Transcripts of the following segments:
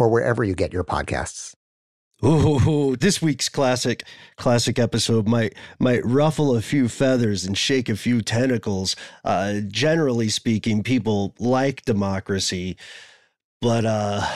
or wherever you get your podcasts. Ooh, this week's classic classic episode might might ruffle a few feathers and shake a few tentacles. Uh, generally speaking, people like democracy, but uh,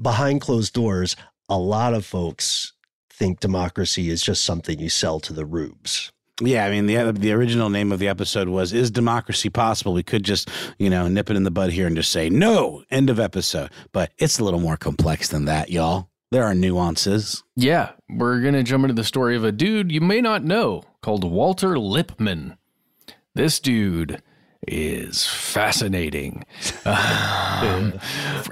behind closed doors, a lot of folks think democracy is just something you sell to the rubes. Yeah, I mean the the original name of the episode was "Is Democracy Possible?" We could just you know nip it in the bud here and just say no. End of episode. But it's a little more complex than that, y'all. There are nuances. Yeah, we're gonna jump into the story of a dude you may not know called Walter Lippmann. This dude is fascinating.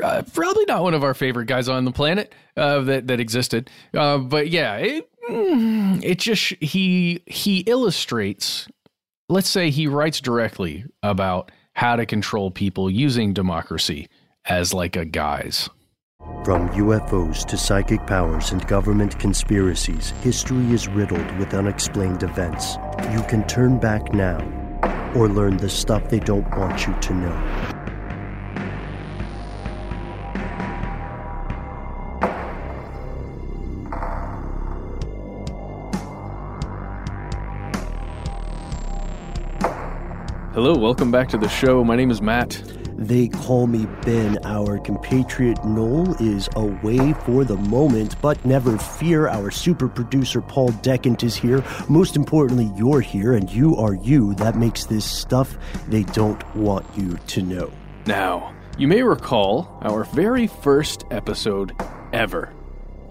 Uh, probably not one of our favorite guys on the planet uh, that that existed, uh, but yeah, it, Mm, it just he he illustrates. Let's say he writes directly about how to control people using democracy as like a guise. From UFOs to psychic powers and government conspiracies, history is riddled with unexplained events. You can turn back now or learn the stuff they don't want you to know. Hello, welcome back to the show. My name is Matt. They call me Ben. Our compatriot Noel is away for the moment, but never fear. Our super producer Paul Decant is here. Most importantly, you're here, and you are you. That makes this stuff they don't want you to know. Now, you may recall our very first episode ever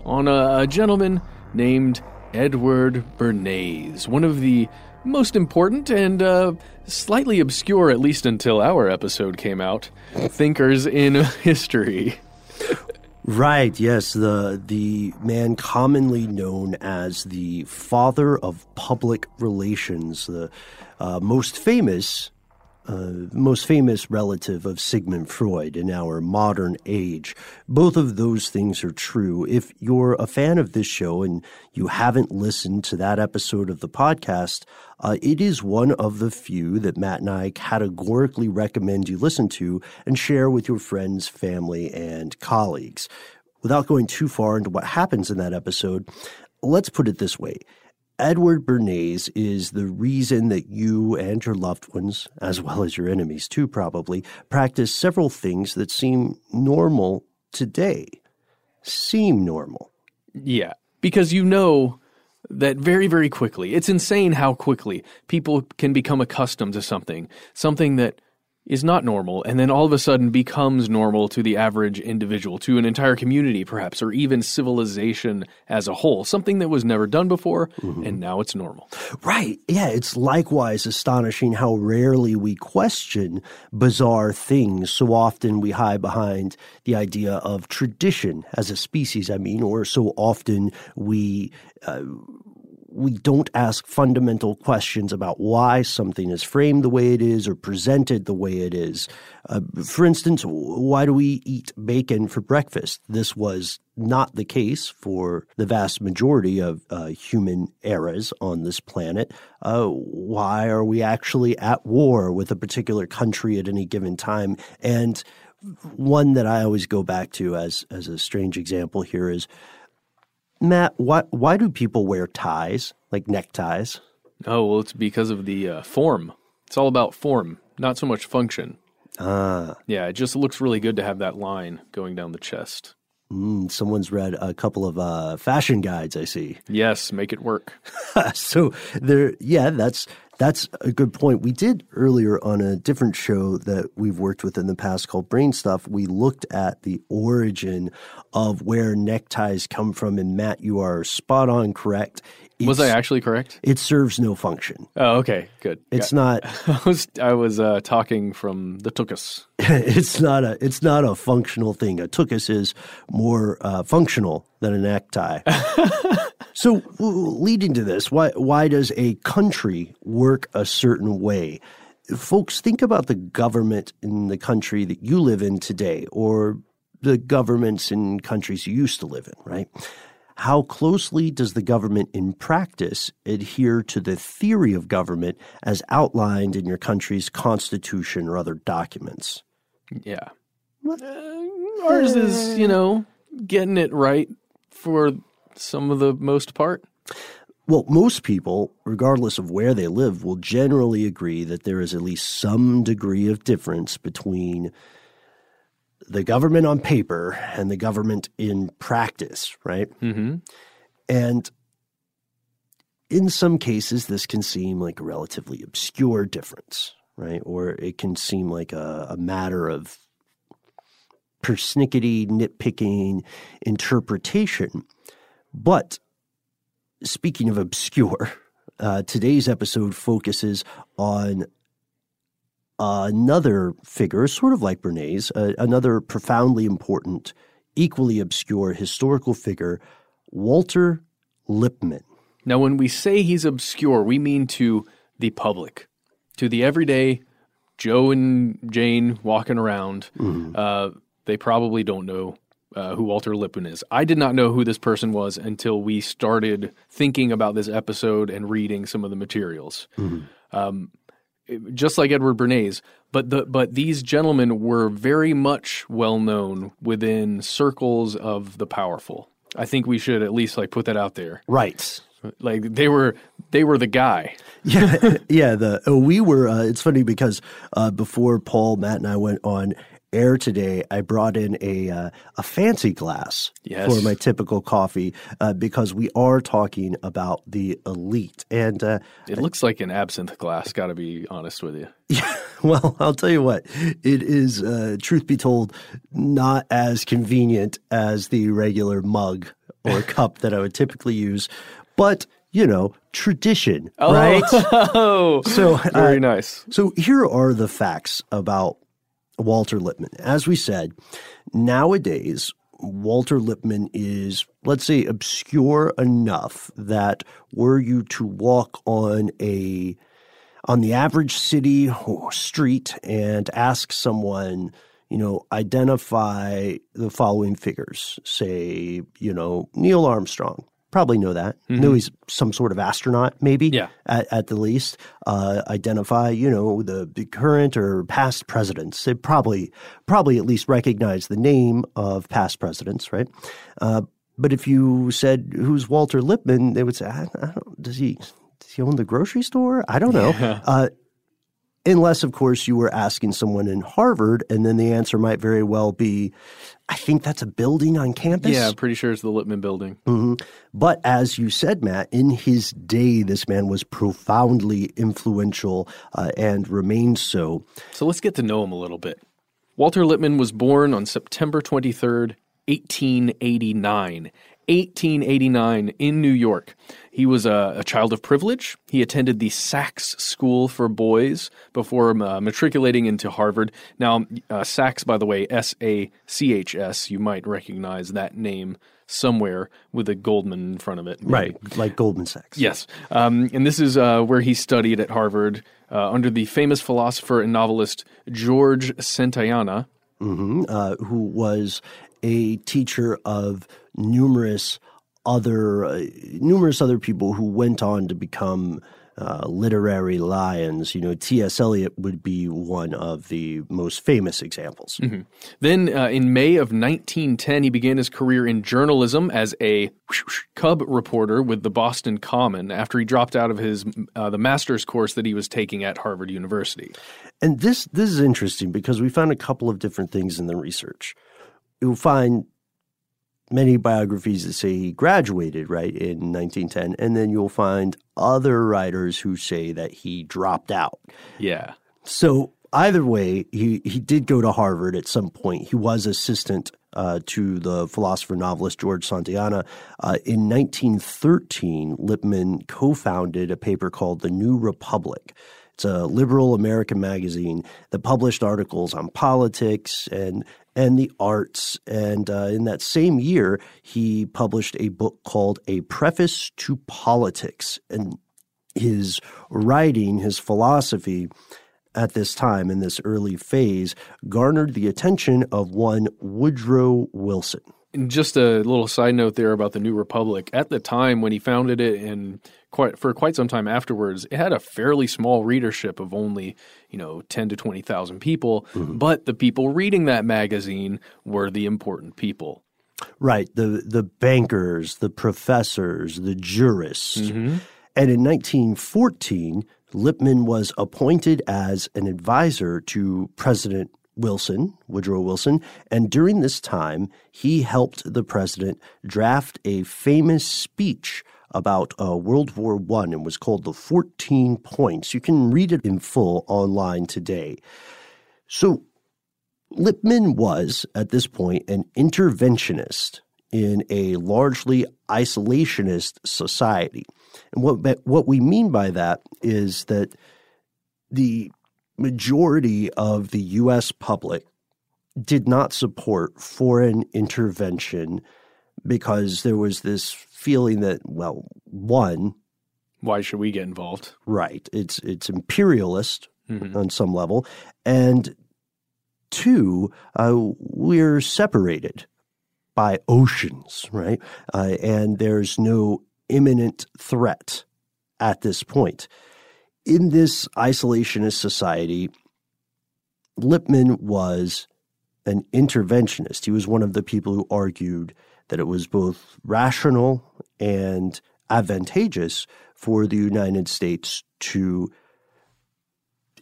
on a, a gentleman named Edward Bernays, one of the most important and uh, slightly obscure, at least until our episode came out, thinkers in history. Right, yes, the the man commonly known as the father of public relations, the uh, most famous uh, most famous relative of Sigmund Freud in our modern age. Both of those things are true. If you're a fan of this show and you haven't listened to that episode of the podcast, uh, it is one of the few that Matt and I categorically recommend you listen to and share with your friends, family, and colleagues. Without going too far into what happens in that episode, let's put it this way. Edward Bernays is the reason that you and your loved ones, as well as your enemies too, probably, practice several things that seem normal today. Seem normal. Yeah, because you know that very, very quickly, it's insane how quickly people can become accustomed to something, something that is not normal and then all of a sudden becomes normal to the average individual, to an entire community perhaps, or even civilization as a whole. Something that was never done before mm-hmm. and now it's normal. Right. Yeah. It's likewise astonishing how rarely we question bizarre things. So often we hide behind the idea of tradition as a species, I mean, or so often we. Uh, we don't ask fundamental questions about why something is framed the way it is or presented the way it is. Uh, for instance, why do we eat bacon for breakfast? This was not the case for the vast majority of uh, human eras on this planet. Uh, why are we actually at war with a particular country at any given time? And one that I always go back to as as a strange example here is Matt. Why why do people wear ties like neckties? Oh well, it's because of the uh, form. It's all about form, not so much function. Ah, Yeah, it just looks really good to have that line going down the chest. mm, someone's read a couple of uh, fashion guides. I see. Yes, make it work. so there, yeah, that's that's a good point. We did earlier on a different show that we've worked with in the past called Brain Stuff. We looked at the origin of where neckties come from, and Matt, you are spot on correct. Was I actually correct? It serves no function. Oh, okay, good. It's Yeah. not. I was I was uh, talking from the tuchus. it's not a. It's not a functional thing. A tuchus is more uh, functional than a necktie. so, leading to this, why why does a country work a certain way? Folks, think about the government in the country that you live in today, or the governments in countries you used to live in, right? How closely does the government in practice adhere to the theory of government as outlined in your country's constitution or other documents? Yeah. Uh, ours is, you know, getting it right for some of the most part. Well, most people, regardless of where they live, will generally agree that there is at least some degree of difference between the government on paper and the government in practice, right? Mm-hmm. And in some cases, this can seem like a relatively obscure difference, right? Or it can seem like a, a matter of persnickety, nitpicking interpretation. But speaking of obscure, uh, today's episode focuses on another figure, sort of like Bernays, uh, another profoundly important, equally obscure historical figure, Walter Lippmann. Now, when we say he's obscure, we mean to the public, to the everyday Joe and Jane walking around. Uh, they probably don't know uh, who Walter Lippmann is. I did not know who this person was until we started thinking about this episode and reading some of the materials. Um, just like Edward Bernays, but the but these gentlemen were very much well known within circles of the powerful. I think we should at least like put that out there. Right. Like they were they were the guy. Yeah, yeah. The oh, we were. Uh, it's funny because uh, before Paul, Matt, and I went on air today, I brought in a uh, a fancy glass Yes. for my typical coffee uh, because we are talking about the elite. And uh, It looks like an absinthe glass, got to be honest with you. well, I'll tell you what, it is, uh, truth be told, not as convenient as the regular mug or cup that I would typically use, but you know, tradition, right? Oh, So, very uh, nice. So here are the facts about Walter Lippmann. As we said, nowadays, Walter Lippmann is, let's say, obscure enough that were you to walk on a on the average city street and ask someone, you know, identify the following figures, say, you know, Neil Armstrong. Probably know that. Know he's some sort of astronaut, maybe. Yeah. At, at the least, uh, identify, you know, the, the current or past presidents. They probably, probably at least recognize the name of past presidents, right? Uh, but if you said who's Walter Lippmann, they would say, I, I don't, does he does he own the grocery store? I don't know. Uh, unless, of course, you were asking someone in Harvard, and then the answer might very well be, I think that's a building on campus. Yeah, I'm pretty sure it's the Lippmann building. Mhm. But as you said, Matt, in his day, this man was profoundly influential uh, and remains so. So let's get to know him a little bit. Walter Lippmann was born on September 23rd, 1889, 1889 in New York. He was a, a, child of privilege. He attended the Sachs School for Boys before uh, matriculating into Harvard. Now, uh, Sachs, by the way, S A C H S, you might recognize that name somewhere with a Goldman in front of it. Maybe. Right, like Goldman Sachs. Yes. Um, and this is uh, where he studied at Harvard uh, under the famous philosopher and novelist George Santayana. Mm-hmm, uh, who was a teacher of numerous other uh, numerous other people who went on to become uh, literary lions. You know, T.S. Eliot would be one of the most famous examples. Mm-hmm. Then, uh, in May of 1910, he began his career in journalism as a cub reporter with the Boston Common after he dropped out of his uh, the master's course that he was taking at Harvard University. And this this is interesting because we found a couple of different things in the research. You'll find many biographies that say he graduated right in 1910 and then you'll find other writers who say that he dropped out. Yeah. So either way he, he did go to harvard at some point. He was assistant uh, to the philosopher novelist george santayana uh, in 1913 lippmann co-founded a paper called the new republic. It's a liberal American magazine that published articles on politics and and the arts. And uh, in that same year, he published a book called A Preface to Politics. And his writing, his philosophy at this time, in this early phase, garnered the attention of one Woodrow Wilson. Just a little side note there about the New Republic. At the time when he founded it and quite for quite some time afterwards, it had a fairly small readership of only, you know, 10 to 20,000 people, mm-hmm. but the people reading that magazine were the important people. Right, the the bankers, the professors, the jurists. Mm-hmm. And in 1914, Lippmann was appointed as an advisor to President Wilson, Woodrow Wilson, and during this time, he helped the president draft a famous speech about uh, World War One and was called the 14 Points. You can read it in full online today. So, Lippmann was, at this point, an interventionist in a largely isolationist society. And what, what we mean by that is that the majority of the U.S. public did not support foreign intervention because there was this feeling that, well, one, why should we get involved? Right. It's it's imperialist mm-hmm. on some level, and two, uh, we're separated by oceans, right? Uh, and there's no imminent threat at this point in this isolationist society, Lippmann was an interventionist. He was one of the people who argued that it was both rational and advantageous for the United States to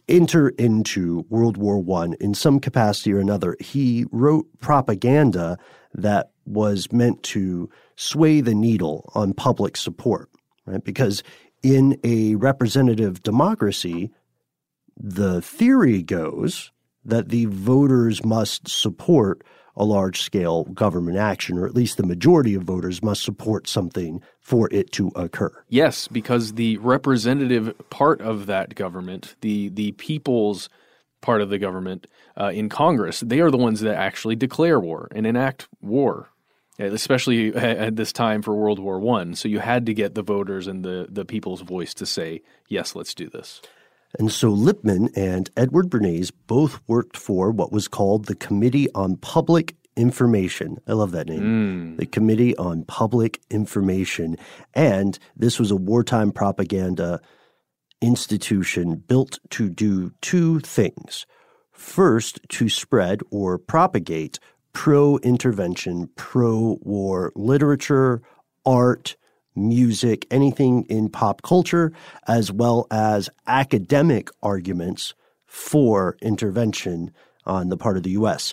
enter into World War I in some capacity or another. He wrote propaganda that was meant to sway the needle on public support, right? Because in a representative democracy, the theory goes that the voters must support a large scale government action, or at least the majority of voters must support something for it to occur. Yes, because the representative part of that government, the, the people's part of the government uh, in Congress, they are the ones that actually declare war and enact war especially at this time for World War One. So you had to get the voters and the the people's voice to say, "Yes, let's do this." And so Lippmann and Edward Bernays both worked for what was called the Committee on Public Information. I love that name. Mm. The Committee on Public Information. And this was a wartime propaganda institution built to do two things. First, to spread or propagate pro intervention, pro war literature, art, music, anything in pop culture, as well as academic arguments for intervention on the part of the US.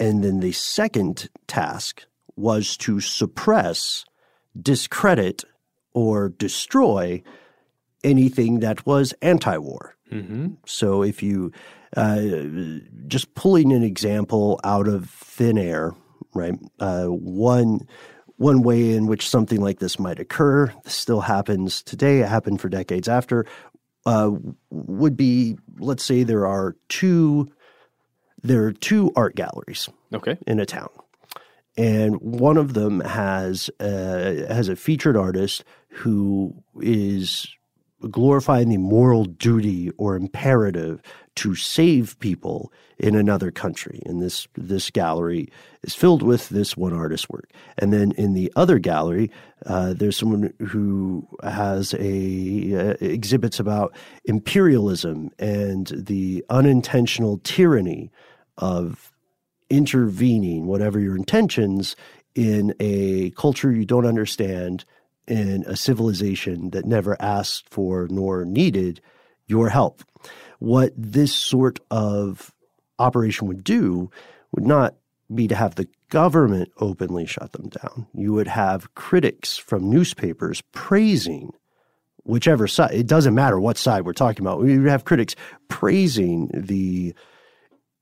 And then the second task was to suppress, discredit, or destroy anything that was anti war. Mm-hmm. So if you uh, just pulling an example out of thin air, right? Uh, one one way in which something like this might occur, this still happens today, it happened for decades after, uh, would be let's say there are two there are two art galleries Okay. in a town. And one of them has uh, has a featured artist who is glorifying the moral duty or imperative to save people in another country. And this this gallery is filled with this one artist's work. And then in the other gallery, uh, there's someone who has a uh, exhibits about imperialism and the unintentional tyranny of intervening, whatever your intentions, in a culture you don't understand, in a civilization that never asked for nor needed your help. What this sort of operation would do would not be to have the government openly shut them down. You would have critics from newspapers praising whichever side, it doesn't matter what side we're talking about. We would have critics praising the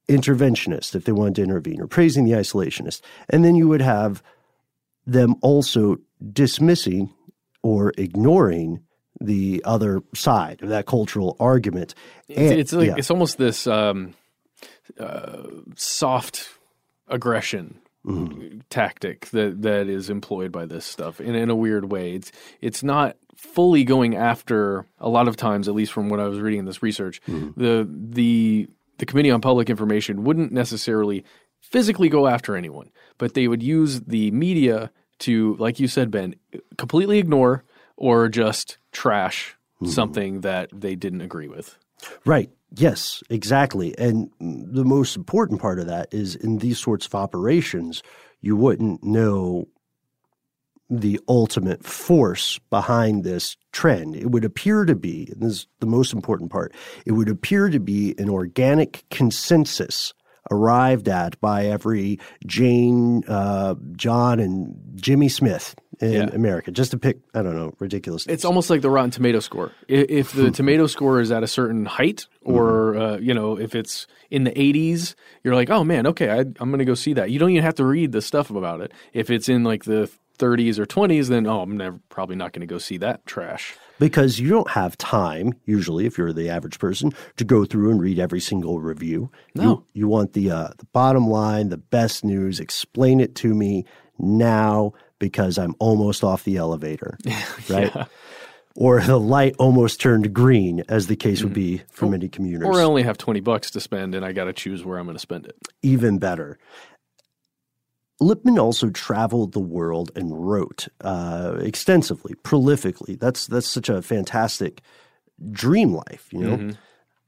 interventionist if they wanted to intervene or praising the isolationist. And then you would have them also dismissing or ignoring the other side of that cultural argument. It's, it's like yeah. it's almost this um, uh, soft aggression Mm-hmm. tactic that that is employed by this stuff in in a weird way. It's it's not fully going after a lot of times, at least from what I was reading in this research, Mm-hmm. the the the Committee on Public Information wouldn't necessarily physically go after anyone, but they would use the media to, like you said, Ben, completely ignore or just trash Mm-hmm. something that they didn't agree with. Right. Yes, exactly. And the most important part of that is in these sorts of operations, you wouldn't know the ultimate force behind this trend. It would appear to be, and this is the most important part, it would appear to be an organic consensus arrived at by every Jane, uh, John, and Jimmy Smith in Yeah. America, just to pick, I don't know, ridiculous. It's almost like the Rotten Tomato score. If the tomato score is at a certain height, or uh, you know, if it's in the 80s, you're like, oh man, okay, I, I'm going to go see that. You don't even have to read the stuff about it. If it's in like the 30s or 20s, then oh, I'm never probably not going to go see that trash. Because you don't have time usually if you're the average person to go through and read every single review No. you, you want the uh, the bottom line the best news explain it to me now because i'm almost off the elevator right or the light almost turned green as the case would be for many commuters Or I only have 20 bucks to spend, and I got to choose where I'm going to spend it. even better. Lippmann also traveled the world and wrote uh, extensively, prolifically. That's that's such a fantastic dream life, you know.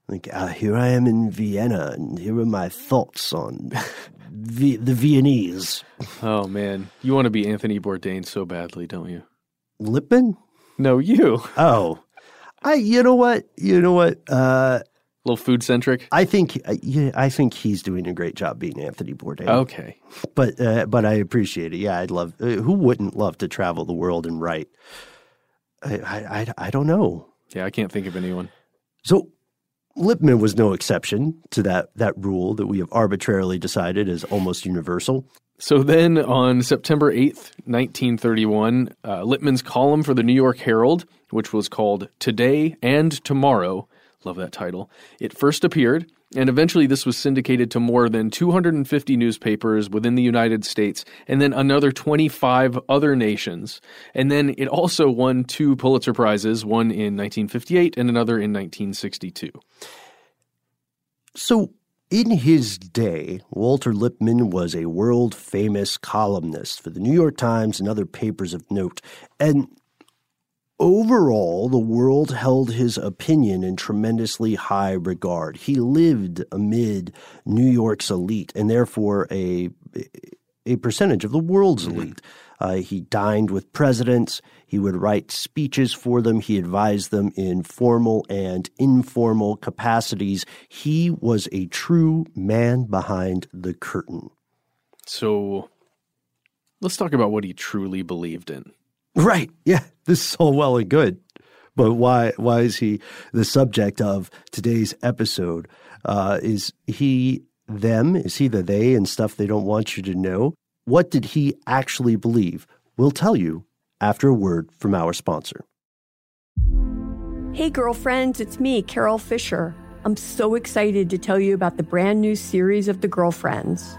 Like uh, here I am in Vienna, and here are my thoughts on v- the Viennese. Oh man, you want to be Anthony Bourdain so badly, don't you? Lippmann? No, you. Oh, I. You know what? You know what? Uh, little food centric. I think. Uh, yeah, I think he's doing a great job being Anthony Bourdain. Okay. but uh, but I appreciate it. Yeah, I'd love. Uh, who wouldn't love to travel the world and write? I, I I I don't know. Yeah, I can't think of anyone. So Lippmann was no exception to that that rule that we have arbitrarily decided is almost universal. So then on September 8th, 1931, uh, Lippmann's column for the New York Herald, which was called Today and Tomorrow, love that title, it first appeared, and eventually this was syndicated to more than 250 newspapers within the United States, and then another 25 other nations. And then it also won two Pulitzer Prizes, one in 1958 and another in 1962. So in his day, Walter Lippmann was a world famous columnist for the New York Times and other papers of note. And overall, the world held his opinion in tremendously high regard. He lived amid New York's elite and therefore a, a percentage of the world's elite. Uh, he dined with presidents. He would write speeches for them. He advised them in formal and informal capacities. He was a true man behind the curtain. So let's talk about what he truly believed in. Right. Yeah. This is all well and good. But why why is he the subject of today's episode? Uh, is he them? Is he the they and stuff they don't want you to know? What did he actually believe? We'll tell you after a word from our sponsor. Hey, girlfriends, it's me, Carol Fisher. I'm so excited to tell you about the brand new series of The Girlfriends.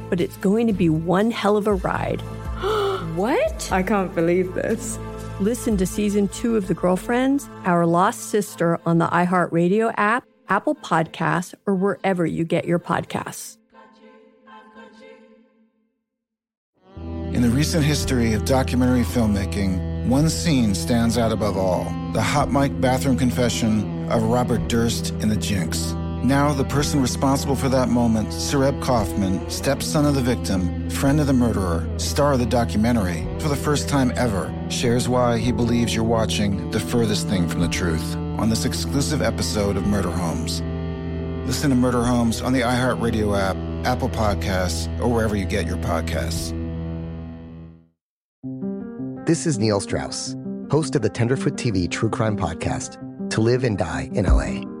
but it's going to be one hell of a ride. what? I can't believe this. Listen to season two of The Girlfriends, Our Lost Sister on the iHeartRadio app, Apple Podcasts, or wherever you get your podcasts. In the recent history of documentary filmmaking, one scene stands out above all the hot mic bathroom confession of Robert Durst in The Jinx. Now, the person responsible for that moment, Sareb Kaufman, stepson of the victim, friend of the murderer, star of the documentary, for the first time ever, shares why he believes you're watching the furthest thing from the truth on this exclusive episode of Murder Homes. Listen to Murder Homes on the iHeartRadio app, Apple Podcasts, or wherever you get your podcasts. This is Neil Strauss, host of the Tenderfoot TV True Crime Podcast, To Live and Die in LA.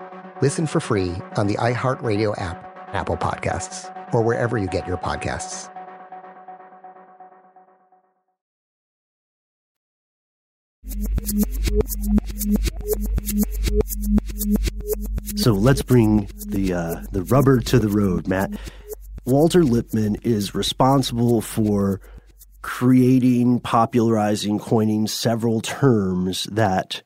Listen for free on the iHeartRadio app, Apple Podcasts, or wherever you get your podcasts. So let's bring the uh, the rubber to the road, Matt. Walter Lippmann is responsible for creating, popularizing, coining several terms that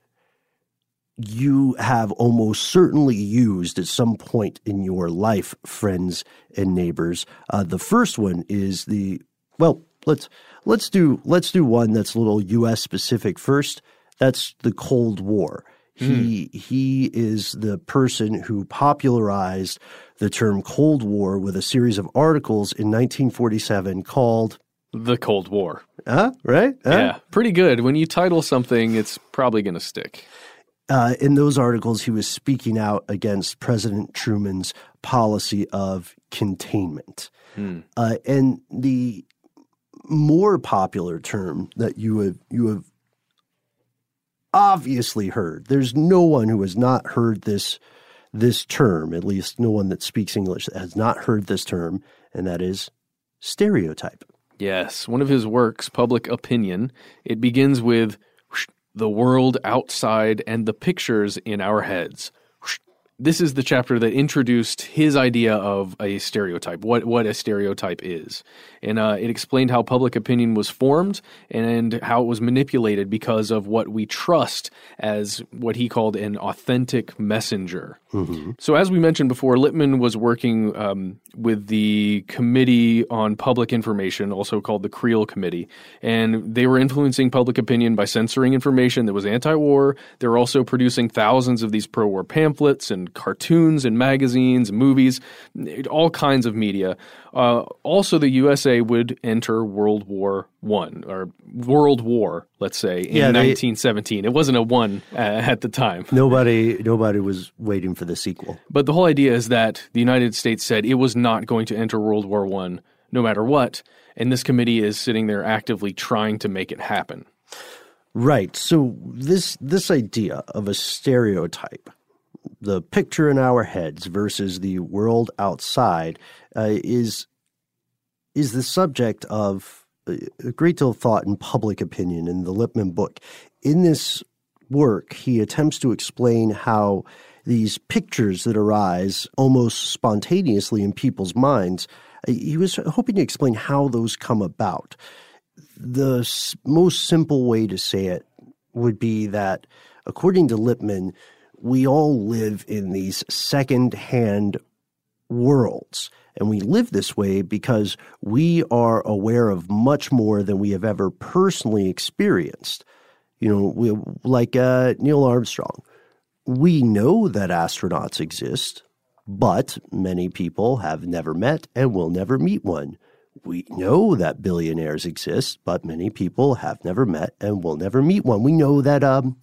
you have almost certainly used at some point in your life, friends and neighbors. Uh, the first one is the well, let's let's do let's do one that's a little U.S. specific first. That's the Cold War. He mm. he is the person who popularized the term Cold War with a series of articles in 1947 called The Cold War. Huh? Right? Huh? Yeah, pretty good. When you title something, it's probably going to stick. Uh, in those articles, he was speaking out against President Truman's policy of containment. Hmm. Uh, and the more popular term that you have you have obviously heard. There's no one who has not heard this this term, at least no one that speaks English that has not heard this term, and that is stereotype. Yes, one of his works, Public Opinion, it begins with the world outside, and the pictures in our heads. This is the chapter that introduced his idea of a stereotype, what, what a stereotype is. And uh, it explained how public opinion was formed and how it was manipulated because of what we trust as what he called an authentic messenger. Mm-hmm. So, as we mentioned before, Lippmann was working um, with the Committee on Public Information, also called the Creel Committee, and they were influencing public opinion by censoring information that was anti war. They were also producing thousands of these pro war pamphlets and cartoons and magazines, movies, all kinds of media. Uh, also, the USA would enter World War One or World War, let's say, in Yeah, they- 1917. It wasn't a one uh, at the time. Nobody, nobody was waiting for the sequel. But the whole idea is that the United States said it was not going to enter World War One, no matter what, and this committee is sitting there actively trying to make it happen. Right. So this this idea of a stereotype, the picture in our heads versus the world outside, uh, is is the subject of a a great deal of thought in public opinion in the Lippmann book. In this work, he attempts to explain how these pictures that arise almost spontaneously in people's minds. uh, He was hoping to explain how those come about the most simple way to say it would be that, according to Lippmann, we all live in these second-hand worlds. And we live this way because we are aware of much more than we have ever personally experienced. You know, we, like uh, Neil Armstrong, we know that astronauts exist, but many people have never met and will never meet one. We know that billionaires exist, but many people have never met and will never meet one. We know that um,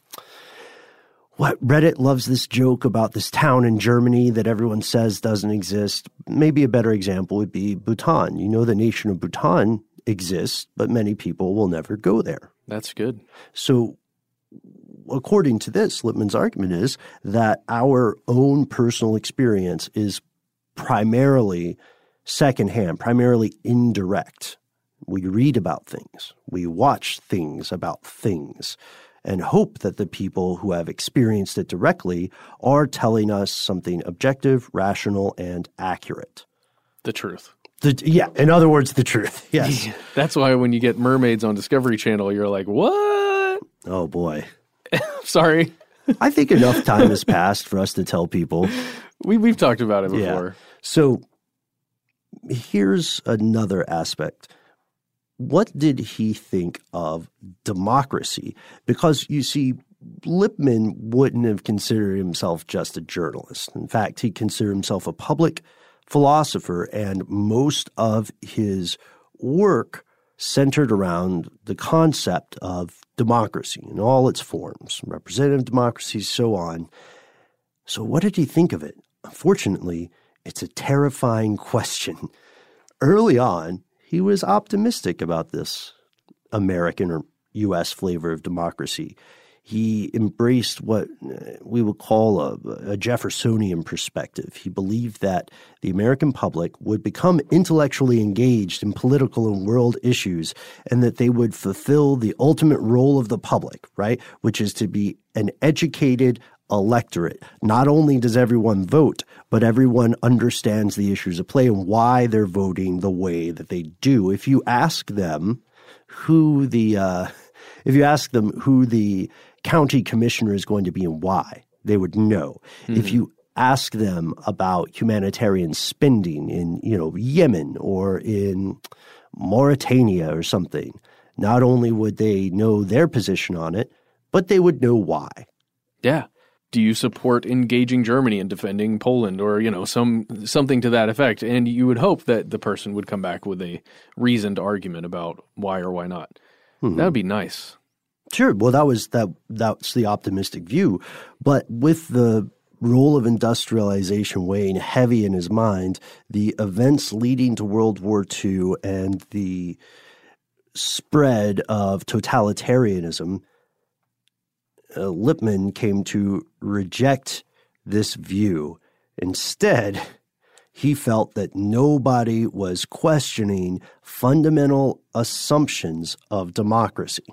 what Reddit loves this joke about this town in Germany that everyone says doesn't exist. Maybe a better example would be Bhutan. You know the nation of Bhutan exists, but many people will never go there. That's good. So, according to this, Lippmann's argument is that our own personal experience is primarily secondhand, primarily indirect. We read about things, we watch things about things, and hope that the people who have experienced it directly are telling us something objective, rational, and accurate. The truth. The, yeah, in other words, the truth. Yes. That's why when you get mermaids on Discovery Channel, you're like, what? Oh, boy. Sorry. I think enough time has passed for us to tell people. We, we've talked about it Yeah. before. So here's another aspect. What did he think of democracy? Because you see, Lippmann wouldn't have considered himself just a journalist. In fact, he considered himself a public philosopher, and most of his work centered around the concept of democracy in all its forms, representative democracy, so on. So, what did he think of it? Unfortunately, it's a terrifying question. Early on, he was optimistic about this American or U.S. flavor of democracy. He embraced what uh, we would call a, a Jeffersonian perspective. He believed that the American public would become intellectually engaged in political and world issues and that they would fulfill the ultimate role of the public, right? Which is to be an educated electorate. Not only does everyone vote, but everyone understands the issues at play and why they're voting the way that they do. If you ask them who the uh, if you ask them who the county commissioner is going to be and why, they would know. If you ask them about humanitarian spending in, you know, Yemen or in Mauritania or something, not only would they know their position on it, but they would know why. Yeah. Do you support engaging Germany and defending Poland or, you know, some something to that effect? And you would hope that the person would come back with a reasoned argument about why or why not. Mhm. That would be nice. Sure. Well, that was that. That's the optimistic view, but with the role of industrialization weighing heavy in his mind, the events leading to World War II and the spread of totalitarianism, uh, Lippmann came to reject this view. Instead, he felt that nobody was questioning fundamental assumptions of democracy.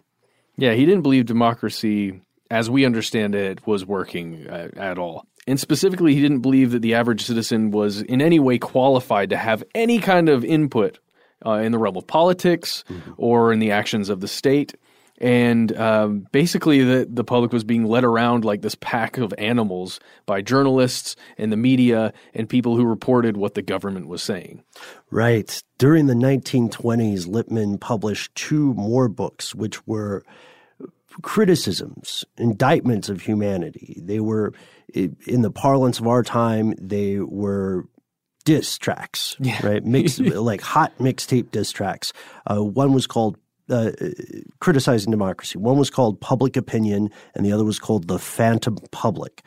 Yeah, he didn't believe democracy, as we understand it, was working uh, at all. And specifically, he didn't believe that the average citizen was in any way qualified to have any kind of input uh, in the realm of politics or in the actions of the state. And um, basically, the, the public was being led around like this pack of animals by journalists and the media and people who reported what the government was saying. Right. During the 1920s, Lippmann published two more books, which were criticisms, indictments of humanity. They were, in the parlance of our time, they were diss tracks, Yeah. right? Mix, like hot mixtape diss tracks. Uh, one was called uh, criticizing democracy. One was called public opinion, and the other was called the phantom public.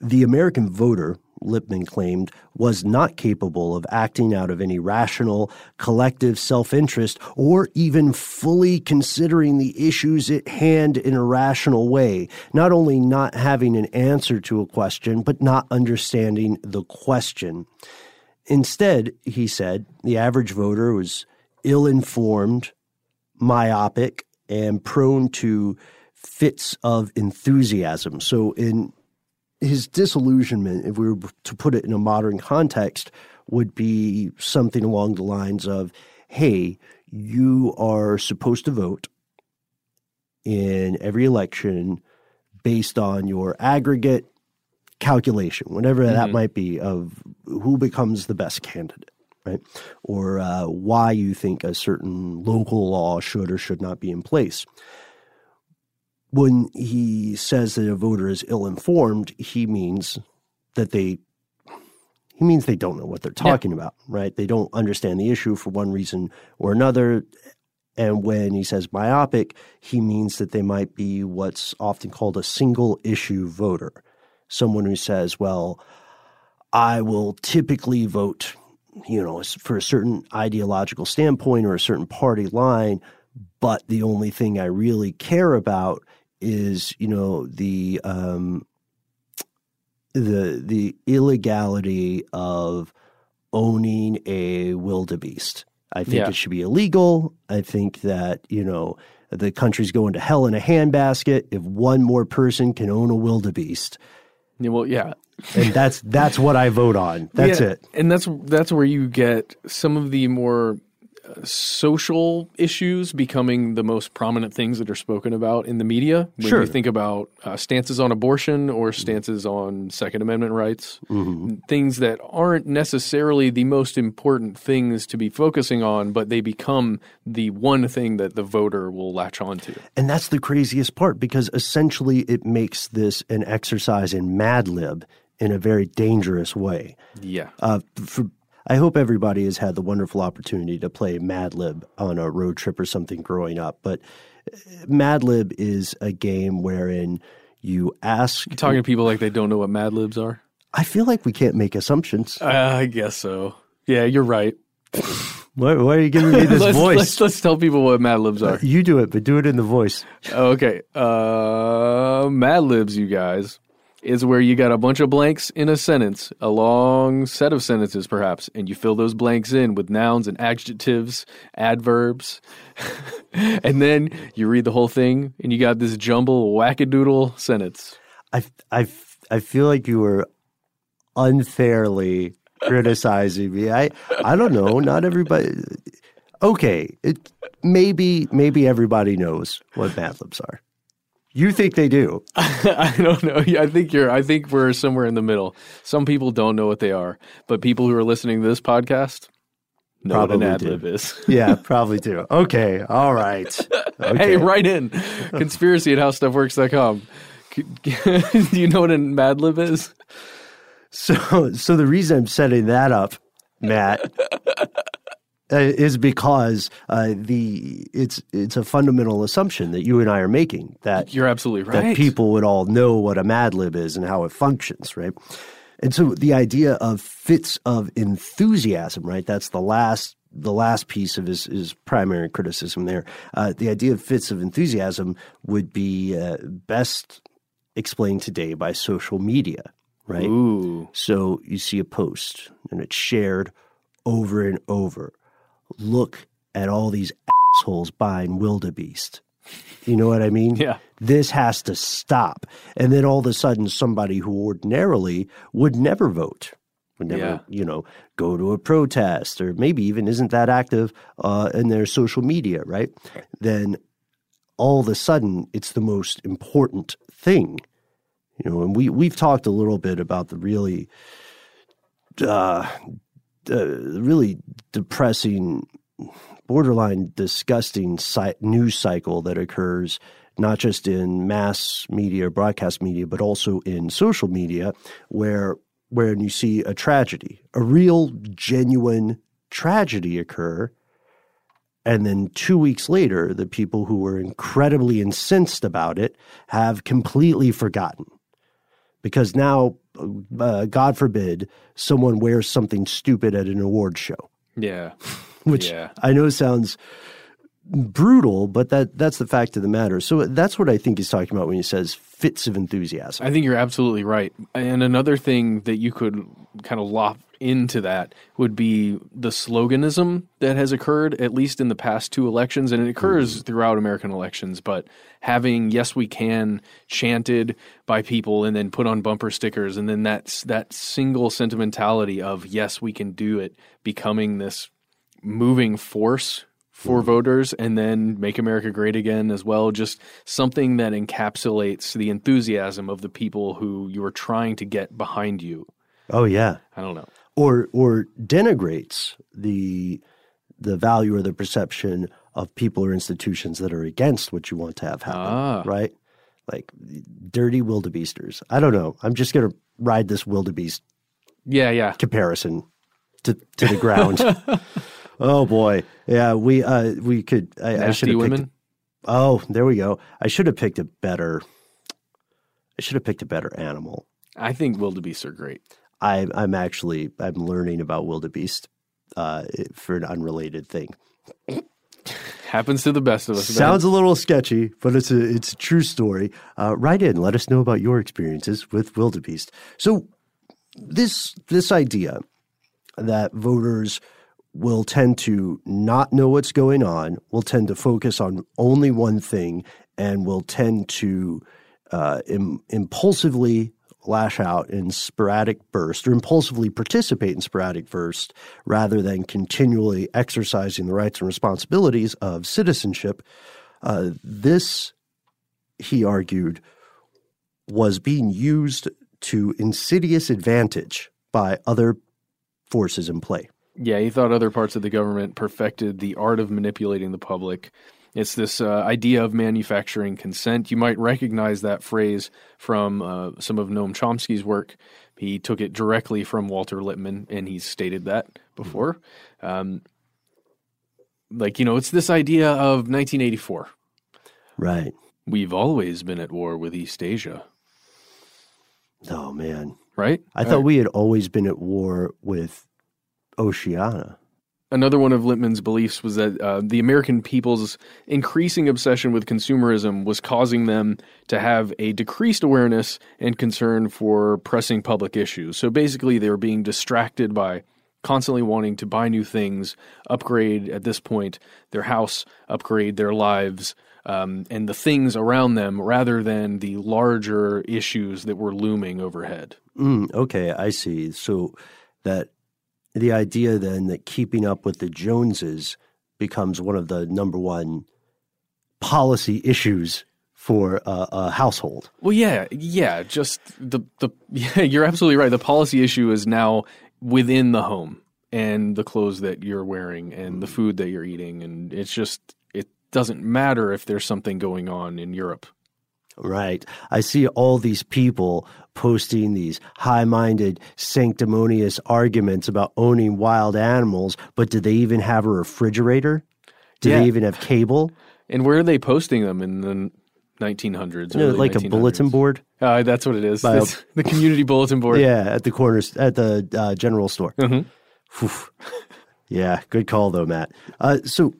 The American voter, Lippmann claimed, was not capable of acting out of any rational, collective self interest or even fully considering the issues at hand in a rational way. Not only not having an answer to a question, but not understanding the question. Instead, he said, the average voter was ill informed, myopic, and prone to fits of enthusiasm. So, in his disillusionment, if we were to put it in a modern context, would be something along the lines of, hey, you are supposed to vote in every election based on your aggregate calculation, whatever that Mhm. might be, of who becomes the best candidate, right? Or uh, why you think a certain local law should or should not be in place. When he says that a voter is ill informed, he means that they he means they don't know what they're talking about, right? They don't understand the issue for one reason or another. And when he says myopic, he means that they might be what's often called a single issue voter. Someone who says, well, I will typically vote, you know, for a certain ideological standpoint or a certain party line, but the only thing I really care about is, you know, the um, the the illegality of owning a wildebeest. I think Yeah. it should be illegal. I think that you know the country's going to hell in a handbasket if one more person can own a wildebeest. Yeah, well, yeah, and that's that's what I vote on. That's Yeah, it. And that's that's where you get some of the more uh, social issues becoming the most prominent things that are spoken about in the media. When Sure. you think about uh, stances on abortion or stances on Second Amendment rights, Mm-hmm. things that aren't necessarily the most important things to be focusing on, but they become the one thing that the voter will latch onto. And that's the craziest part because essentially it makes this an exercise in Mad Lib in a very dangerous way. Yeah. Uh, for, I hope everybody has had the wonderful opportunity to play Mad Lib on a road trip or something growing up. But uh, Mad Lib is a game wherein you ask. You're talking to people like they don't know what Mad Libs are? I feel like we can't make assumptions. Uh, I guess so. Yeah, you're right. Why, why are you giving me this let's, voice? Let's, let's tell people what Mad Libs are. You do it, but do it in the voice. Okay. Uh, Mad Libs, you guys, is where you got a bunch of blanks in a sentence, a long set of sentences perhaps, and you fill those blanks in with nouns and adjectives, adverbs, and then you read the whole thing and you got this jumble wackadoodle sentence. I, I, I feel like you were unfairly criticizing me. I, I don't know. Not everybody. Okay, it, maybe maybe everybody knows what Mad Libs are. You think they do? I don't know. I think you're. I think we're somewhere in the middle. Some people don't know what they are, but people who are listening to this podcast know what an Probably ad do. lib is. yeah, probably do. Okay, all right. Okay. Hey, write in conspiracy at howstuffworks.com. Do you know what a Mad Lib is? So, so the reason I'm setting that up, Matt, uh, is because uh, the it's it's a fundamental assumption that you and I are making that You're absolutely right. that people would all know what a Mad Lib is and how it functions, right? And so the idea of fits of enthusiasm, right? That's the last the last piece of his, his primary criticism there. Uh, the idea of fits of enthusiasm would be uh, best explained today by social media, right? Ooh. So you see a post and it's shared over and over. Look at all these assholes buying wildebeest. You know what I mean? Yeah. This has to stop. And then all of a sudden, somebody who ordinarily would never vote, would never, Yeah. you know, go to a protest or maybe even isn't that active uh, in their social media, right? Then all of a sudden, it's the most important thing. You know, and we we've talked a little bit about the really, uh, uh, really depressing, borderline disgusting cy- news cycle that occurs not just in mass media, broadcast media, but also in social media, where when you see a tragedy, a real, genuine tragedy occur, and then two weeks later, the people who were incredibly incensed about it have completely forgotten. Because now, uh, God forbid, someone wears something stupid at an award show. Yeah. Which yeah. I know sounds brutal, but that that's the fact of the matter. So that's what I think he's talking about when he says fits of enthusiasm. I think you're absolutely right. And another thing that you could kind of lop into that would be the sloganism that has occurred, at least in the past two elections, and it occurs Mm. throughout American elections. But having "Yes, we can" chanted by people and then put on bumper stickers, and then that's that single sentimentality of "Yes, we can do it" becoming this moving force for voters and then make America great again as well. Just something that encapsulates the enthusiasm of the people who you are trying to get behind you. Oh yeah. I don't know. Or or denigrates the the value or the perception of people or institutions that are against what you want to have happen. Ah. Right? Like dirty wildebeesters. I don't know. I'm just gonna ride this wildebeest Yeah, yeah. comparison to to the ground. oh boy. Yeah, we uh we could I, I should have picked women? Oh, there we go. I should have picked a better I should have picked a better animal. I think wildebeests are great. I, I'm actually I'm learning about wildebeest uh, for an unrelated thing. Happens to the best of us. Sounds a little sketchy, but it's a it's a true story. Uh, write in, let us know about your experiences with wildebeest. So this this idea that voters will tend to not know what's going on, will tend to focus on only one thing, and will tend to uh, Im- impulsively lash out in sporadic bursts or impulsively participate in sporadic bursts rather than continually exercising the rights and responsibilities of citizenship. Uh, this, he argued, was being used to insidious advantage by other forces in play. Yeah, he thought other parts of the government perfected the art of manipulating the public. It's this uh, idea of manufacturing consent. You might recognize that phrase from uh, some of Noam Chomsky's work. He took it directly from Walter Lippmann, and he's stated that before. Um, like, you know, it's this idea of 1984. Right. We've always been at war with East Asia. Oh, man. Right? I thought we had always been at war with Oceania. Another one of Lippmann's beliefs was that uh, the American people's increasing obsession with consumerism was causing them to have a decreased awareness and concern for pressing public issues. So basically, they were being distracted by constantly wanting to buy new things, upgrade at this point their house, upgrade their lives, um, and the things around them rather than the larger issues that were looming overhead. Mm, okay, I see. So that the idea then that keeping up with the Joneses becomes one of the number one policy issues for a, a household. Well, yeah, yeah. Just the the yeah, you're absolutely right. The policy issue is now within the home and the clothes that you're wearing and the food that you're eating, and it's just it doesn't matter if there's something going on in Europe. Right. I see all these people posting these high minded, sanctimonious arguments about owning wild animals, but do they even have a refrigerator? Do Yeah. they even have cable? And where are they posting them in the 1900s? No, like a bulletin board? Uh, that's what it is. A- the community bulletin board. Yeah, at the corners, at the uh, general store. Mhm. Yeah, good call though, Matt. Uh, so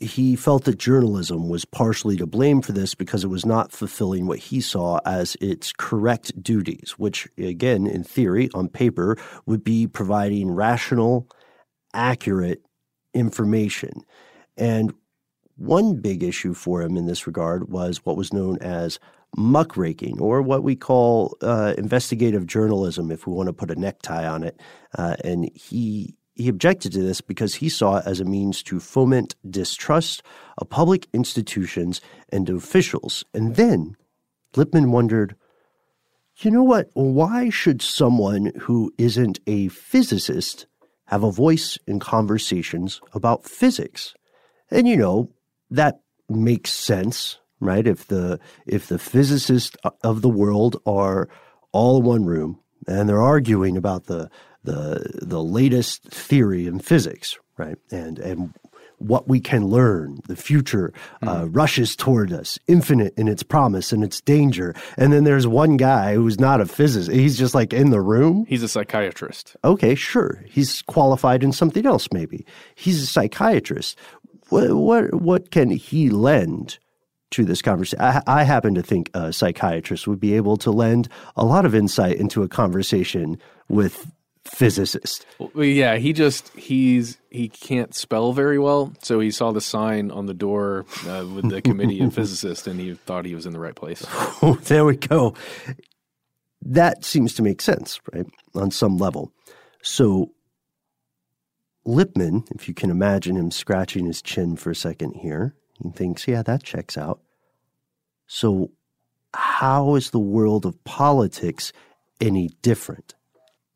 he felt that journalism was partially to blame for this because it was not fulfilling what he saw as its correct duties, which, again, in theory, on paper, would be providing rational, accurate information. And one big issue for him in this regard was what was known as muckraking, or what we call uh, investigative journalism, if we want to put a necktie on it. Uh, and he he objected to this because he saw it as a means to foment distrust of public institutions and officials. And then Lippmann wondered, you know what? Why should someone who isn't a physicist have a voice in conversations about physics? And you know, that makes sense right? If the if the physicists of the world are all in one room and they're arguing about the the the latest theory in physics, right? And and what we can learn. The future uh, mm. rushes toward us, infinite in its promise and its danger. And then there's one guy who's not a physicist. He's just like in the room. He's a psychiatrist. Okay, sure. He's qualified in something else, maybe. He's a psychiatrist. What what what can he lend? to this conversation. I, I, happen to think a psychiatrist would be able to lend a lot of insight into a conversation with physicist. Well, yeah, he just he's he can't spell very well, so he saw the sign on the door uh, with the committee of physicists, and he thought he was in the right place. Oh, there we go. That seems to make sense, right? On some level. So Lippmann, if you can imagine him scratching his chin for a second here, he thinks, yeah, that checks out. So how is the world of politics any different?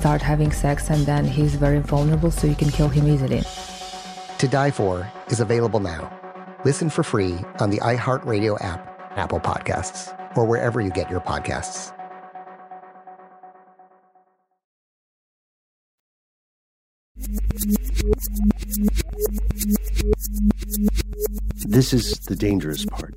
start having sex and then he's very vulnerable so you can kill him easily. To Die For is available now. Listen for free on the iHeartRadio app, Apple Podcasts, or wherever you get your podcasts. This is the dangerous part.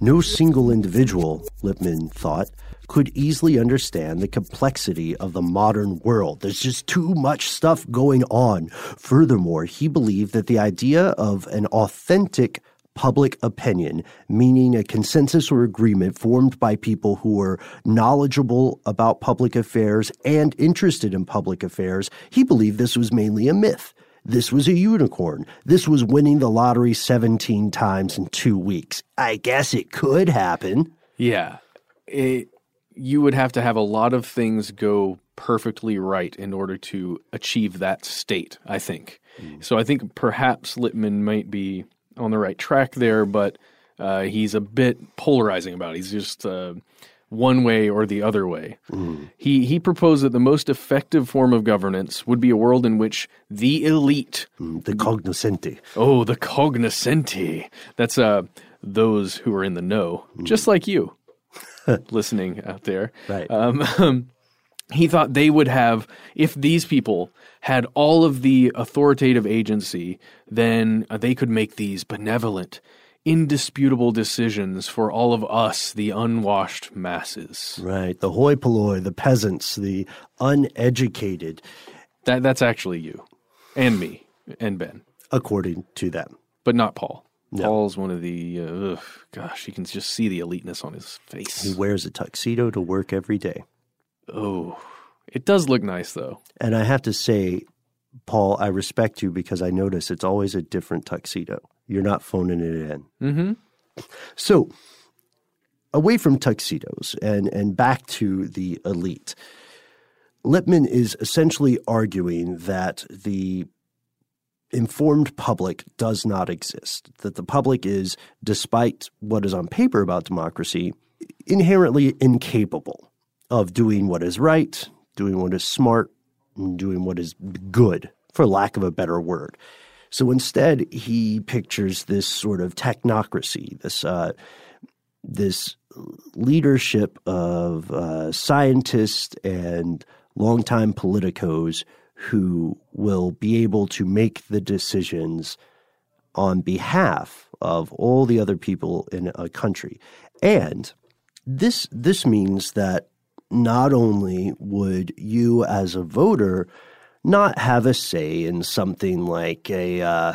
No single individual, Lippmann thought, could easily understand the complexity of the modern world. There's just too much stuff going on. Furthermore, he believed that the idea of an authentic public opinion, meaning a consensus or agreement formed by people who were knowledgeable about public affairs and interested in public affairs, he believed this was mainly a myth. This was a unicorn. This was winning the lottery 17 times in two weeks. I guess it could happen. Yeah. It, you would have to have a lot of things go perfectly right in order to achieve that state, I think. Mm. So I think perhaps Lippmann might be on the right track there, but uh, he's a bit polarizing about it. He's just uh, one way or the other way. Mm. He he proposed that the most effective form of governance would be a world in which the elite, mm, the cognoscenti, oh, the cognoscenti, that's uh those who are in the know, mm. just like you, listening out there, right? Um, he thought they would have if these people had all of the authoritative agency, then they could make these benevolent indisputable decisions for all of us, the unwashed masses. Right. The hoi polloi, the peasants, the uneducated. That, that's actually you and me and Ben. According to them. But not Paul. No. Paul's one of the, uh, ugh, gosh, you can just see the eliteness on his face. He wears a tuxedo to work every day. Oh, it does look nice though. And I have to say, Paul, I respect you because I notice it's always a different tuxedo. You're not phoning it in. Mm-hmm. So, away from tuxedos and, and back to the elite, Lippmann is essentially arguing that the informed public does not exist, that the public is, despite what is on paper about democracy, inherently incapable of doing what is right, doing what is smart, and doing what is good, for lack of a better word. So instead, he pictures this sort of technocracy, this uh, this leadership of uh, scientists and longtime politicos who will be able to make the decisions on behalf of all the other people in a country. And this this means that not only would you as a voter not have a say in something like a uh,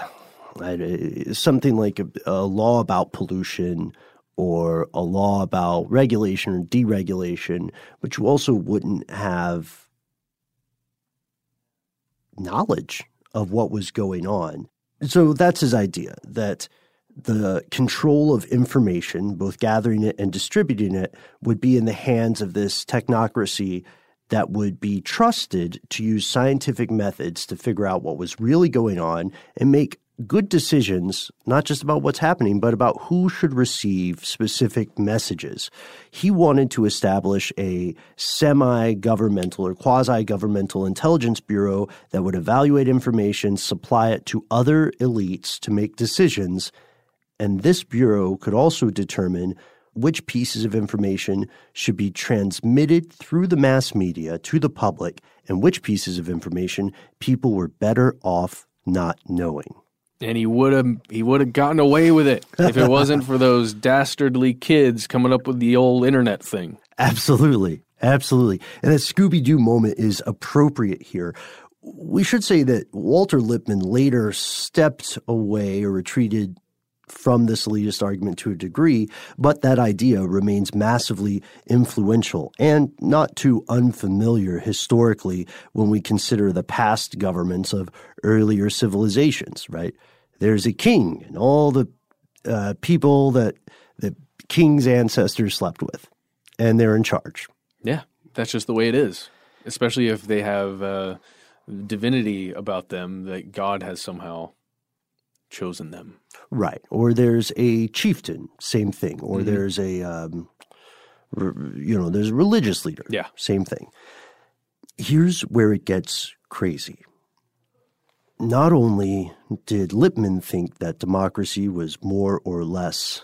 something like a, a, law about pollution or a law about regulation or deregulation, but you also wouldn't have knowledge of what was going on. So that's his idea that the control of information, both gathering it and distributing it, would be in the hands of this technocracy that would be trusted to use scientific methods to figure out what was really going on and make good decisions, not just about what's happening, but about who should receive specific messages. He wanted to establish a semi governmental or quasi governmental intelligence bureau that would evaluate information, supply it to other elites to make decisions. And this bureau could also determine which pieces of information should be transmitted through the mass media to the public and which pieces of information people were better off not knowing. And he would have he would have gotten away with it if it wasn't for those dastardly kids coming up with the old internet thing. Absolutely. Absolutely. And that Scooby Doo moment is appropriate here. We should say that Walter Lippmann later stepped away or retreated from this elitist argument to a degree, but that idea remains massively influential and not too unfamiliar historically when we consider the past governments of earlier civilizations, right? There's a king and all the uh, people that the king's ancestors slept with, and they're in charge. Yeah, that's just the way it is, especially if they have uh, divinity about them that God has somehow chosen them. Right. Or there's a chieftain, same thing. Or mm-hmm. there's a, um, you know, there's a religious leader. Yeah. Same thing. Here's where it gets crazy. Not only did Lippmann think that democracy was more or less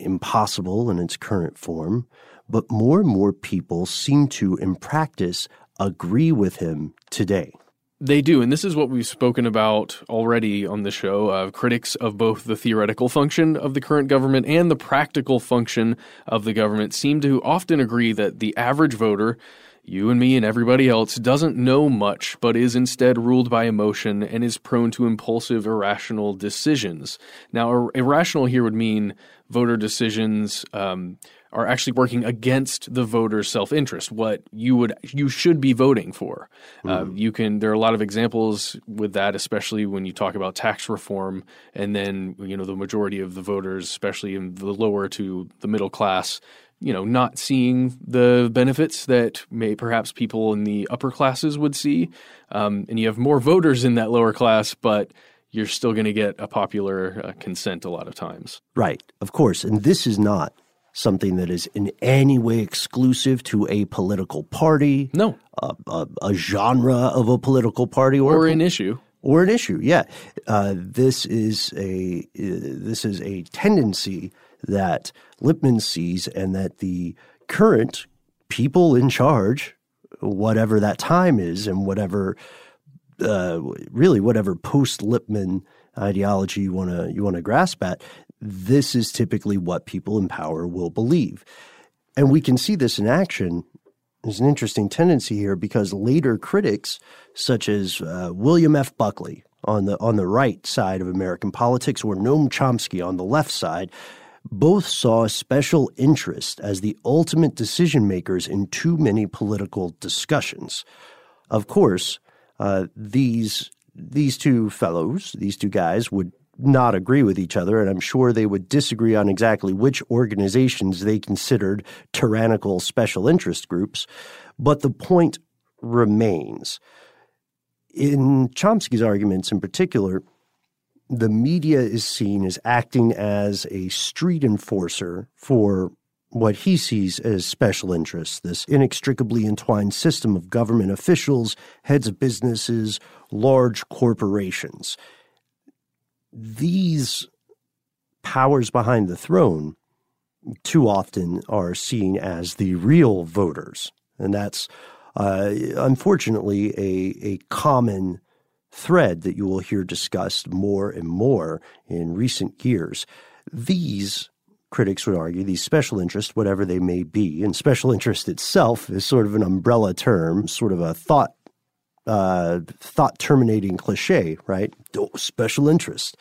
impossible in its current form, but more and more people seem to, in practice, agree with him today. They do, and this is what we've spoken about already on the show. Uh, critics of both the theoretical function of the current government and the practical function of the government seem to often agree that the average voter, you and me and everybody else, doesn't know much, but is instead ruled by emotion and is prone to impulsive, irrational decisions. Now, irrational here would mean voter decisions. Um, are actually working against the voter's self-interest what you would you should be voting for mm. uh, you can there are a lot of examples with that especially when you talk about tax reform and then you know the majority of the voters especially in the lower to the middle class you know, not seeing the benefits that may perhaps people in the upper classes would see. Um, and you have more voters in that lower class, but you're still going to get a popular uh, consent a lot of times. Right, of course. And this is not something that is in any way exclusive to a political party. No. A, a, a genre of a political party or, or an issue. Or an issue, yeah. Uh, this is a uh, this is a tendency that Lippmann sees, and that the current people in charge, whatever that time is, and whatever uh, really whatever post Lippmann ideology you want to you want to grasp at, this is typically what people in power will believe, and we can see this in action. There's an interesting tendency here because later critics, such as uh, William F. Buckley on the on the right side of American politics, or Noam Chomsky on the left side, both saw special interest as the ultimate decision makers in too many political discussions. Of course, uh, these these two fellows, these two guys, would not agree with each other, and I'm sure they would disagree on exactly which organizations they considered tyrannical special interest groups. But the point remains. In Chomsky's arguments in particular, the media is seen as acting as a street enforcer for what he sees as special interests, this inextricably entwined system of government officials, heads of businesses, large corporations. These powers behind the throne too often are seen as the real voters. And that's uh, unfortunately a, a common thread that you will hear discussed more and more in recent years. These critics would argue these special interests, whatever they may be, and special interest itself is sort of an umbrella term, sort of a thought uh, thought terminating cliche, right? Oh, special interest.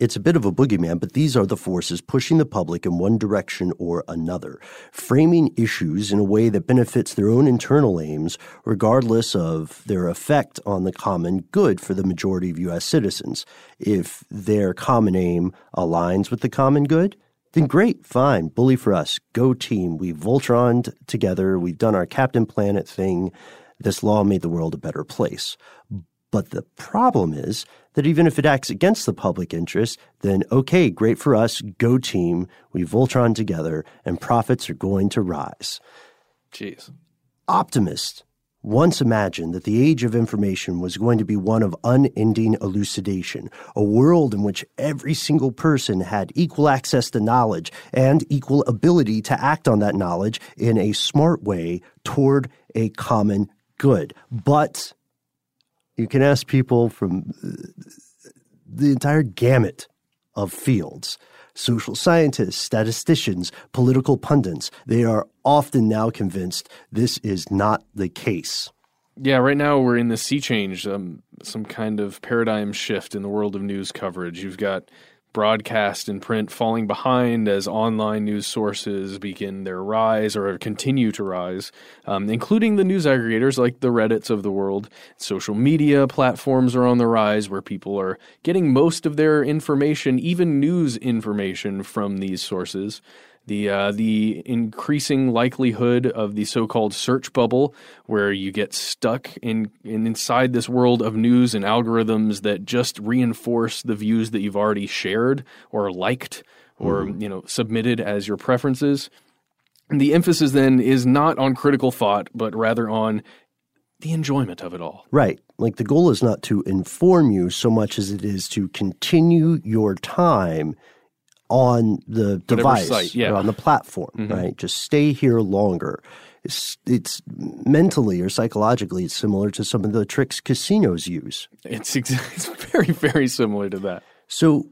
It's a bit of a boogeyman, but these are the forces pushing the public in one direction or another, framing issues in a way that benefits their own internal aims, regardless of their effect on the common good for the majority of U.S. citizens. If their common aim aligns with the common good, then great, fine, bully for us. Go team. We Voltroned together. We've done our Captain Planet thing. This law made the world a better place. But the problem is that even if it acts against the public interest, then okay, great for us, go team, we Voltron together, and profits are going to rise. Jeez. Optimists once imagined that the age of information was going to be one of unending elucidation, a world in which every single person had equal access to knowledge and equal ability to act on that knowledge in a smart way toward a common good. But you can ask people from the entire gamut of fields social scientists, statisticians, political pundits. They are often now convinced this is not the case. Yeah, right now we're in the sea change, um, some kind of paradigm shift in the world of news coverage. You've got broadcast and print falling behind as online news sources begin their rise or continue to rise, um, including the news aggregators like the Reddits of the world. Social media platforms are on the rise where people are getting most of their information, even news information, from these sources the uh, the increasing likelihood of the so-called search bubble, where you get stuck in, in inside this world of news and algorithms that just reinforce the views that you've already shared or liked or mm-hmm. you know submitted as your preferences. And the emphasis then is not on critical thought, but rather on the enjoyment of it all. Right. Like the goal is not to inform you so much as it is to continue your time on the Whatever device site, yeah. on the platform, Mhm. right? Just stay here longer. It's, it's mentally or psychologically, it's similar to some of the tricks casinos use. It's it's very very similar to that. So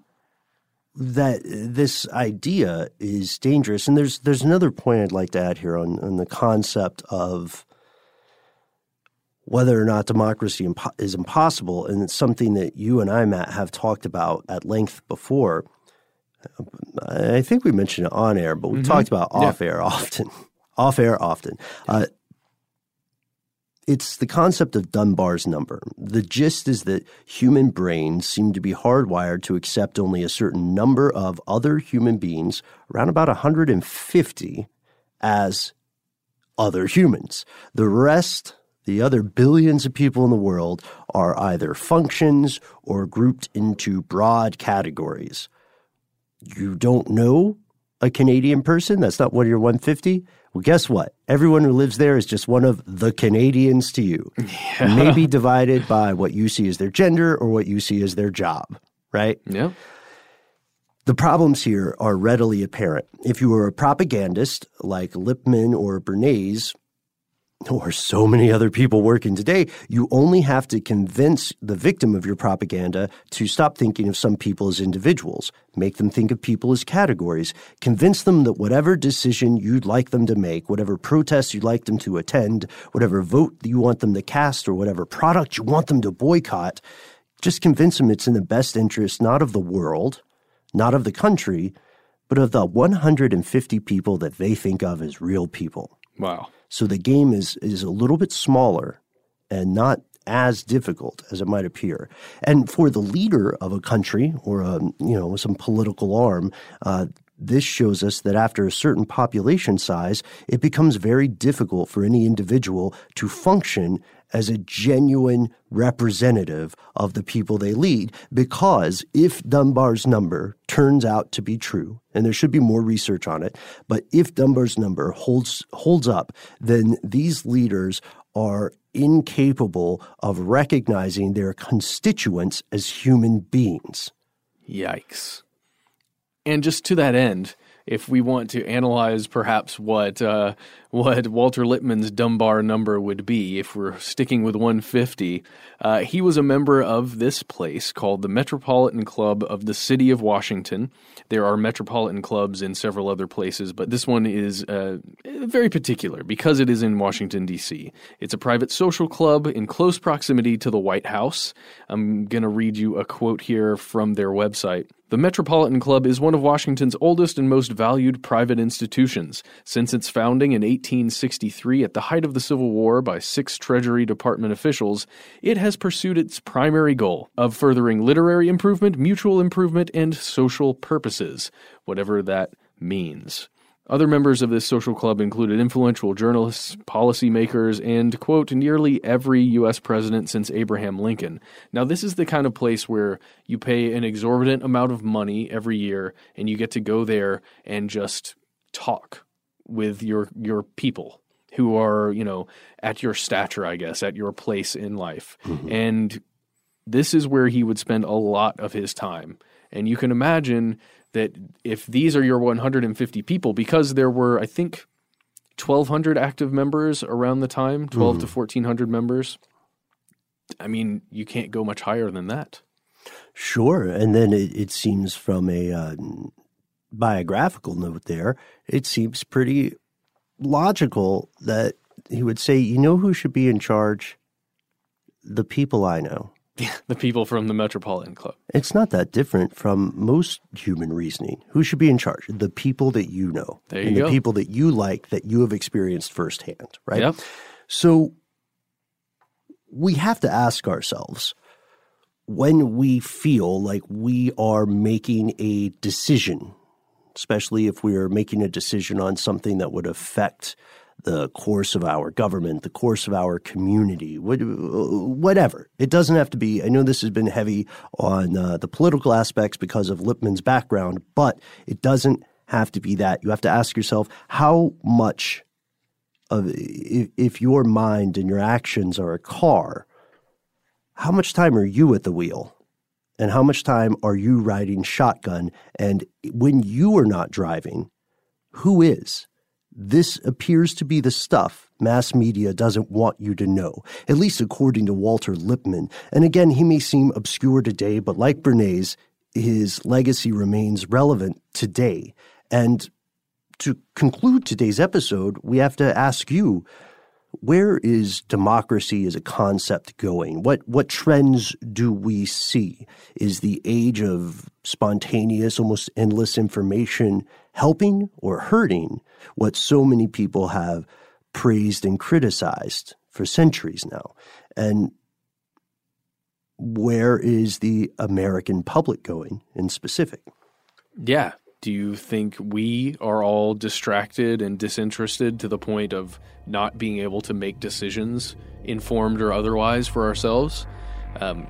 that this idea is dangerous, and there's there's another point I'd like to add here on on the concept of whether or not democracy is impossible, and it's something that you and I, Matt, have talked about at length before. I think we mentioned it on air, but we've Mhm. talked about Yeah. off air often. off air often. Uh, it's the concept of Dunbar's number. The gist is that human brains seem to be hardwired to accept only a certain number of other human beings, around about 150, as other humans. The rest, the other billions of people in the world, are either functions or grouped into broad categories. You don't know a Canadian person? That's not one of your 150? Well, guess what? Everyone who lives there is just one of the Canadians to you. Yeah. Maybe divided by what you see as their gender or what you see as their job, right? Yeah. The problems here are readily apparent. If you are a propagandist like Lippmann or Bernays, or so many other people working today, you only have to convince the victim of your propaganda to stop thinking of some people as individuals, make them think of people as categories, convince them that whatever decision you'd like them to make, whatever protest you'd like them to attend, whatever vote you want them to cast, or whatever product you want them to boycott, just convince them it's in the best interest not of the world, not of the country, but of the 150 people that they think of as real people. Wow. So the game is is a little bit smaller and not as difficult as it might appear. And for the leader of a country or a you know some political arm, uh, this shows us that after a certain population size, it becomes very difficult for any individual to function as a genuine representative of the people they lead. Because if Dunbar's number turns out to be true, and there should be more research on it, but if Dunbar's number holds holds up, then these leaders are incapable of recognizing their constituents as human beings. Yikes. And just to that end, if we want to analyze perhaps what uh, what Walter Lippmann's Dunbar number would be, if we're sticking with 150, uh, he was a member of this place called the Metropolitan Club of the City of Washington. There are metropolitan clubs in several other places, but this one is uh, very particular because it is in Washington, D.C. It's a private social club in close proximity to the White House. I'm going to read you a quote here from their website. The Metropolitan Club is one of Washington's oldest and most valued private institutions. Since its founding in 1863 at the height of the Civil War by six Treasury Department officials, it has pursued its primary goal of furthering literary improvement, mutual improvement, and social purposes, whatever that means. Other members of this social club included influential journalists, policymakers, and, quote, nearly every U.S. president since Abraham Lincoln. Now, this is the kind of place where you pay an exorbitant amount of money every year and you get to go there and just talk with your, your people who are, you know, at your stature, I guess, at your place in life. And this is where he would spend a lot of his time. And you can imagine that if these are your 150 people, because there were, I think, 1,200 active members around the time, 12 to 1,400 members, I mean, you can't go much higher than that. Sure. And then it, it seems from a uh, biographical note there, it seems pretty logical that he would say, you know who should be in charge? The people I know. the people from the Metropolitan Club. It's not that different from most human reasoning. Who should be in charge? The people that you know. There you and go. the people that you like that you have experienced firsthand, right? Yep. So we have to ask ourselves when we feel like we are making a decision, especially if we are making a decision on something that would affect the course of our government, the course of our community, whatever. It doesn't have to be. I know this has been heavy on uh, the political aspects because of Lippmann's background, but it doesn't have to be that. You have to ask yourself how much of if, if your mind and your actions are a car, how much time are you at the wheel? And how much time are you riding shotgun? And when you are not driving, who is? This appears to be the stuff mass media doesn't want you to know, at least according to Walter Lippmann. And again, he may seem obscure today, but like Bernays, his legacy remains relevant today. And to conclude today's episode, we have to ask you where is democracy as a concept going? What what trends do we see? Is the age of spontaneous, almost endless information helping or hurting what so many people have praised and criticized for centuries now? And where is the American public going in specific? Yeah. Do you think we are all distracted and disinterested to the point of not being able to make decisions, informed or otherwise, for ourselves? Um,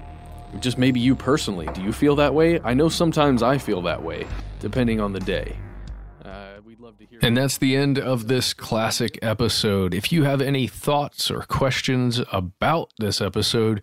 just maybe you personally. Do you feel that way? I know sometimes I feel that way, depending on the day. Uh. And that's the end of this classic episode. If you have any thoughts or questions about this episode,